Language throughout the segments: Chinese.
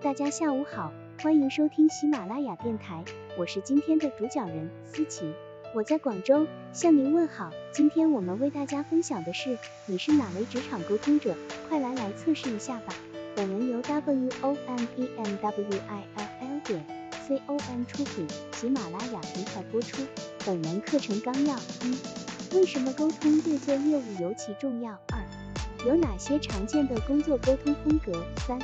大家下午好，欢迎收听喜马拉雅电台，我是今天的主讲人思琪，我在广州向您问好。今天我们为大家分享的是，你是哪类职场沟通者？快来来测试一下吧。本文由 W O M E N W I L L 点 C O M 出品，喜马拉雅平台播出。本文课程纲要：一、为什么沟通对做业务尤其重要？二、有哪些常见的工作沟通风格？三、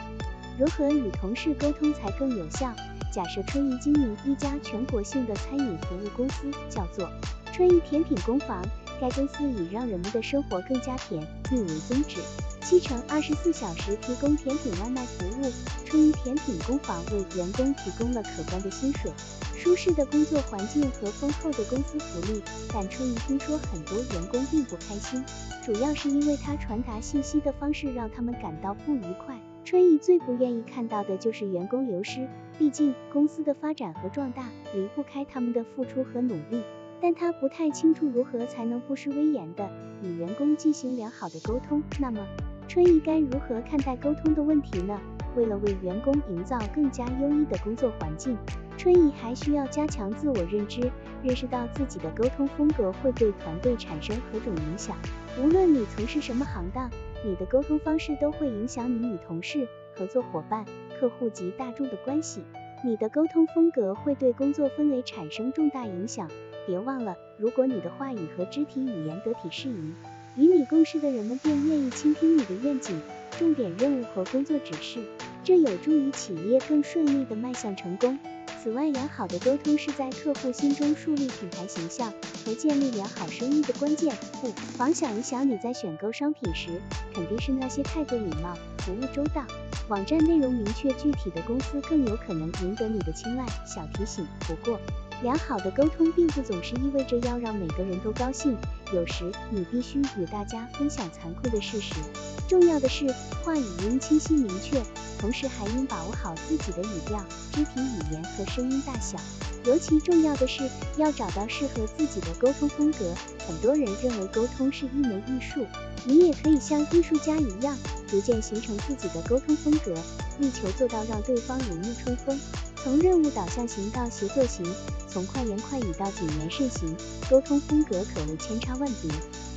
如何与同事沟通才更有效？假设春怡经营一家全国性的餐饮服务公司，叫做春意甜品工坊。该公司以让人们的生活更加甜蜜为宗旨，七乘二十四小时提供甜品外卖服务。春意甜品工坊为员工提供了可观的薪水、舒适的工作环境和丰厚的公司福利。但春怡听说很多员工并不开心，主要是因为他传达信息的方式让他们感到不愉快。春意最不愿意看到的就是员工流失，毕竟公司的发展和壮大离不开他们的付出和努力。但他不太清楚如何才能不失威严的与员工进行良好的沟通。那么，春意该如何看待沟通的问题呢？为了为员工营造更加优异的工作环境，春意还需要加强自我认知，认识到自己的沟通风格会对团队产生何种影响。无论你从事什么行当，你的沟通方式都会影响你与同事、合作伙伴、客户及大众的关系。你的沟通风格会对工作氛围产生重大影响。别忘了，如果你的话语和肢体语言得体适宜，与你共事的人们便愿意倾听你的愿景、重点任务和工作指示，这有助于企业更顺利地迈向成功。此外，良好的沟通是在客户心中树立品牌形象和建立良好声誉的关键。不妨想一想，你在选购商品时，肯定是那些态度礼貌、服务周到、网站内容明确具体的公司更有可能赢得你的青睐。小提醒：不过。良好的沟通并不总是意味着要让每个人都高兴，有时你必须与大家分享残酷的事实。重要的是，话语应清晰明确，同时还应把握好自己的语调、肢体语言和声音大小。尤其重要的是，要找到适合自己的沟通风格。很多人认为沟通是一门艺术，你也可以像艺术家一样，逐渐形成自己的沟通风格，力求做到让对方如沐春风。从任务导向型到协作型，从快言快语到谨言慎行，沟通风格可谓千差万别，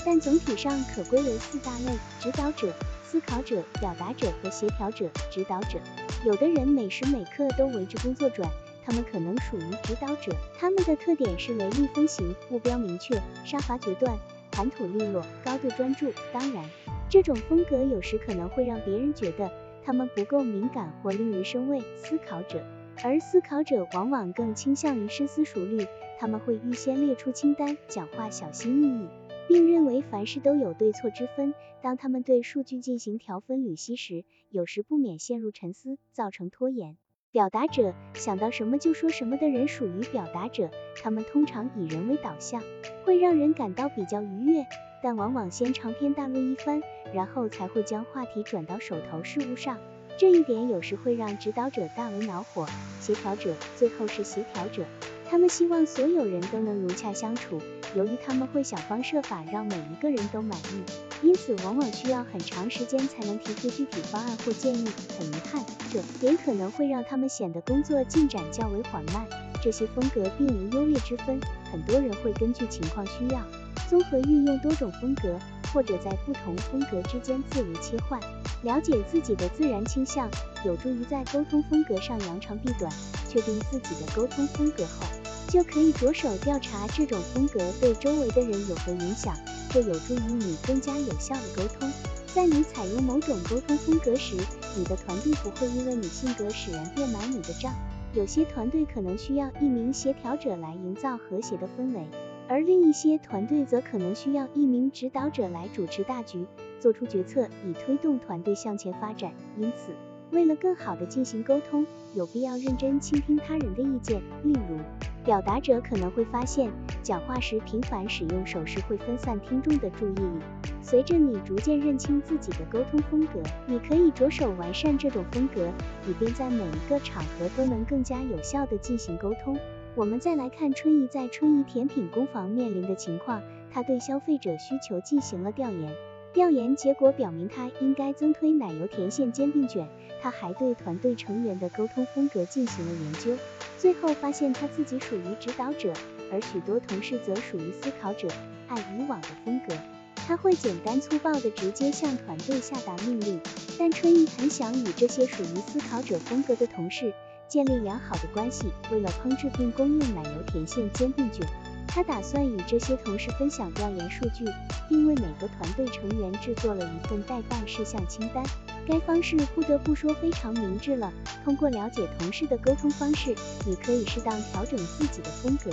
但总体上可归为四大类：指导者、思考者、表达者和协调者。指导者，有的人每时每刻都围着工作转，他们可能属于指导者。他们的特点是雷厉风行、目标明确、杀伐决断、谈吐利落、高度专注。当然，这种风格有时可能会让别人觉得他们不够敏感或令人生畏。思考者。而思考者往往更倾向于深思熟虑，他们会预先列出清单，讲话小心翼翼，并认为凡事都有对错之分。当他们对数据进行调分缕析时，有时不免陷入沉思，造成拖延。表达者想到什么就说什么的人属于表达者，他们通常以人为导向，会让人感到比较愉悦，但往往先长篇大论一番，然后才会将话题转到手头事务上。这一点有时会让指导者大为恼火，协调者最后是协调者，他们希望所有人都能融洽相处，由于他们会想方设法让每一个人都满意，因此往往需要很长时间才能提出具体方案或建议。很遗憾，这也可能会让他们显得工作进展较为缓慢。这些风格并无优劣之分，很多人会根据情况需要，综合运用多种风格。或者在不同风格之间自如切换，了解自己的自然倾向，有助于在沟通风格上扬长避短。确定自己的沟通风格后，就可以着手调查这种风格对周围的人有何影响，这有助于你更加有效的沟通。在你采用某种沟通风格时，你的团队不会因为你性格使然便买你的账。有些团队可能需要一名协调者来营造和谐的氛围。而另一些团队则可能需要一名指导者来主持大局，做出决策，以推动团队向前发展。因此，为了更好地进行沟通，有必要认真倾听他人的意见。例如，表达者可能会发现，讲话时频繁使用手势会分散听众的注意力。随着你逐渐认清自己的沟通风格，你可以着手完善这种风格，以便在每一个场合都能更加有效地进行沟通。我们再来看春怡在春怡甜品工坊面临的情况，他对消费者需求进行了调研，调研结果表明，他应该增推奶油甜馅煎饼卷。他还对团队成员的沟通风格进行了研究，最后发现他自己属于指导者，而许多同事则属于思考者。按以往的风格，他会简单粗暴地直接向团队下达命令，但春意很想与这些属于思考者风格的同事建立良好的关系。为了烹制并供应奶油甜馅煎饼卷。他打算与这些同事分享调研数据，并为每个团队成员制作了一份待办事项清单。该方式不得不说非常明智了。通过了解同事的沟通方式，你可以适当调整自己的风格，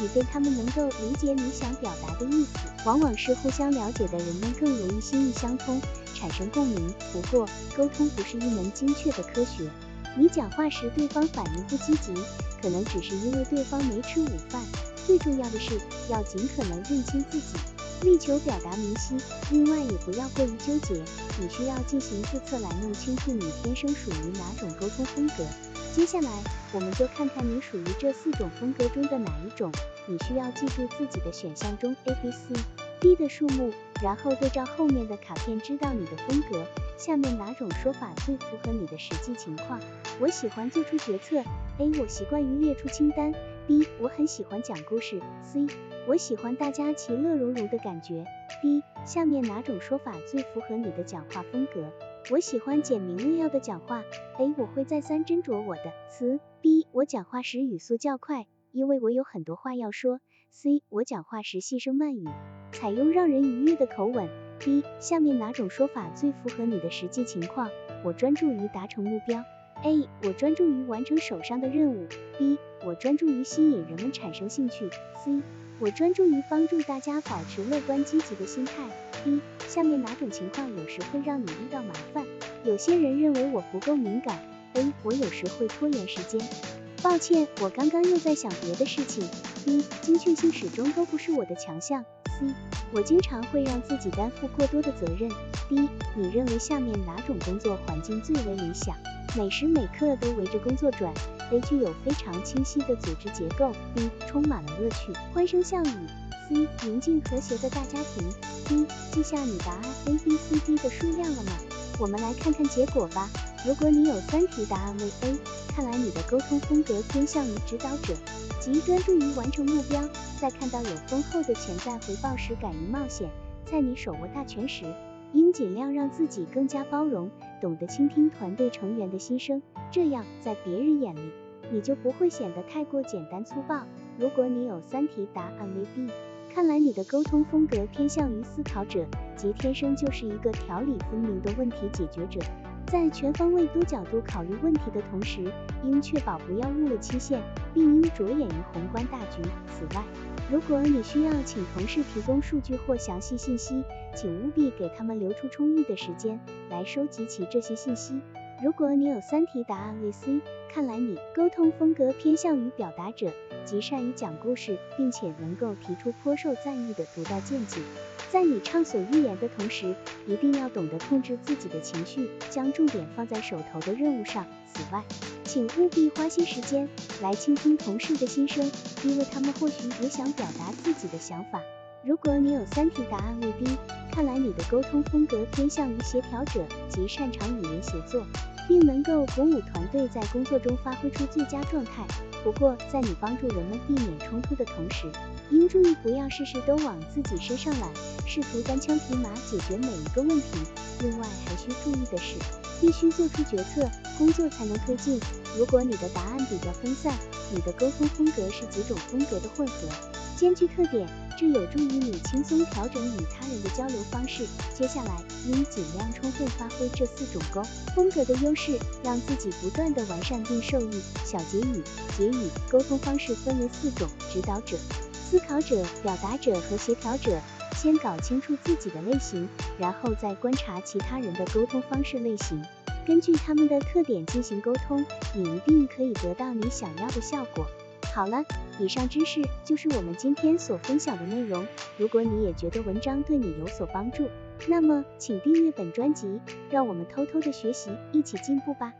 以便他们能够理解你想表达的意思。往往是互相了解的人们更容易心意相通，产生共鸣。不过，沟通不是一门精确的科学。你讲话时对方反应不积极，可能只是因为对方没吃午饭。最重要的是要尽可能认清自己，力求表达明晰。另外也不要过于纠结，你需要进行自测来弄清楚你天生属于哪种沟通风格。接下来我们就看看你属于这四种风格中的哪一种。你需要记住自己的选项中 A、B、C、D 的数目，然后对照后面的卡片知道你的风格。下面哪种说法最符合你的实际情况？我喜欢做出决策。A. 我习惯于列出清单。B. 我很喜欢讲故事。C. 我喜欢大家其乐融融的感觉。D. 下面哪种说法最符合你的讲话风格？我喜欢简明扼要的讲话。A. 我会再三斟酌我的词。B. 我讲话时语速较快，因为我有很多话要说。C. 我讲话时细声慢语，采用让人愉悦的口吻。D. 下面哪种说法最符合你的实际情况？我专注于达成目标。A. 我专注于完成手上的任务。B. 我专注于吸引人们产生兴趣。C. 我专注于帮助大家保持乐观积极的心态。D. 下面哪种情况有时会让你遇到麻烦？有些人认为我不够敏感。A. 我有时会拖延时间。抱歉，我刚刚又在想别的事情。D. 精确性始终都不是我的强项。C. 我经常会让自己担负过多的责任。D. 你认为下面哪种工作环境最为理想？每时每刻都围着工作转，A 具有非常清晰的组织结构，B 充满了乐趣，欢声笑语，C 宁静和谐的大家庭，D 记下你答案 A B C D 的数量了吗？我们来看看结果吧。如果你有三题答案为 A，看来你的沟通风格偏向于指导者，即专注于完成目标，在看到有丰厚的潜在回报时敢于冒险，在你手握大权时。应尽量让自己更加包容，懂得倾听团队成员的心声，这样在别人眼里，你就不会显得太过简单粗暴。如果你有三题答案为 B，看来你的沟通风格偏向于思考者，即天生就是一个条理分明的问题解决者，在全方位多角度考虑问题的同时，应确保不要误了期限，并应着眼于宏观大局。此外，如果你需要请同事提供数据或详细信息，请务必给他们留出充裕的时间来收集起这些信息。如果你有三题答案为 C，看来你沟通风格偏向于表达者，即善于讲故事，并且能够提出颇受赞誉的独到见解。在你畅所欲言的同时，一定要懂得控制自己的情绪，将重点放在手头的任务上。此外，请务必花些时间来倾听同事的心声，因为他们或许也想表达自己的想法。如果你有三题答案未 B，看来你的沟通风格偏向于协调者，即擅长与人协作，并能够鼓舞团队在工作中发挥出最佳状态。不过，在你帮助人们避免冲突的同时，应注意不要事事都往自己身上揽，试图单枪匹马解决每一个问题。另外，还需注意的是，必须做出决策，工作才能推进。如果你的答案比较分散，你的沟通风格是几种风格的混合，兼具特点，这有助于你轻松调整与他人的交流方式。接下来，应尽量充分发挥这四种沟风格的优势，让自己不断的完善并受益。小结语：结语，沟通方式分为四种：指导者。思考者、表达者和协调者，先搞清楚自己的类型，然后再观察其他人的沟通方式类型，根据他们的特点进行沟通，你一定可以得到你想要的效果。好了，以上知识就是我们今天所分享的内容。如果你也觉得文章对你有所帮助，那么请订阅本专辑，让我们偷偷的学习，一起进步吧。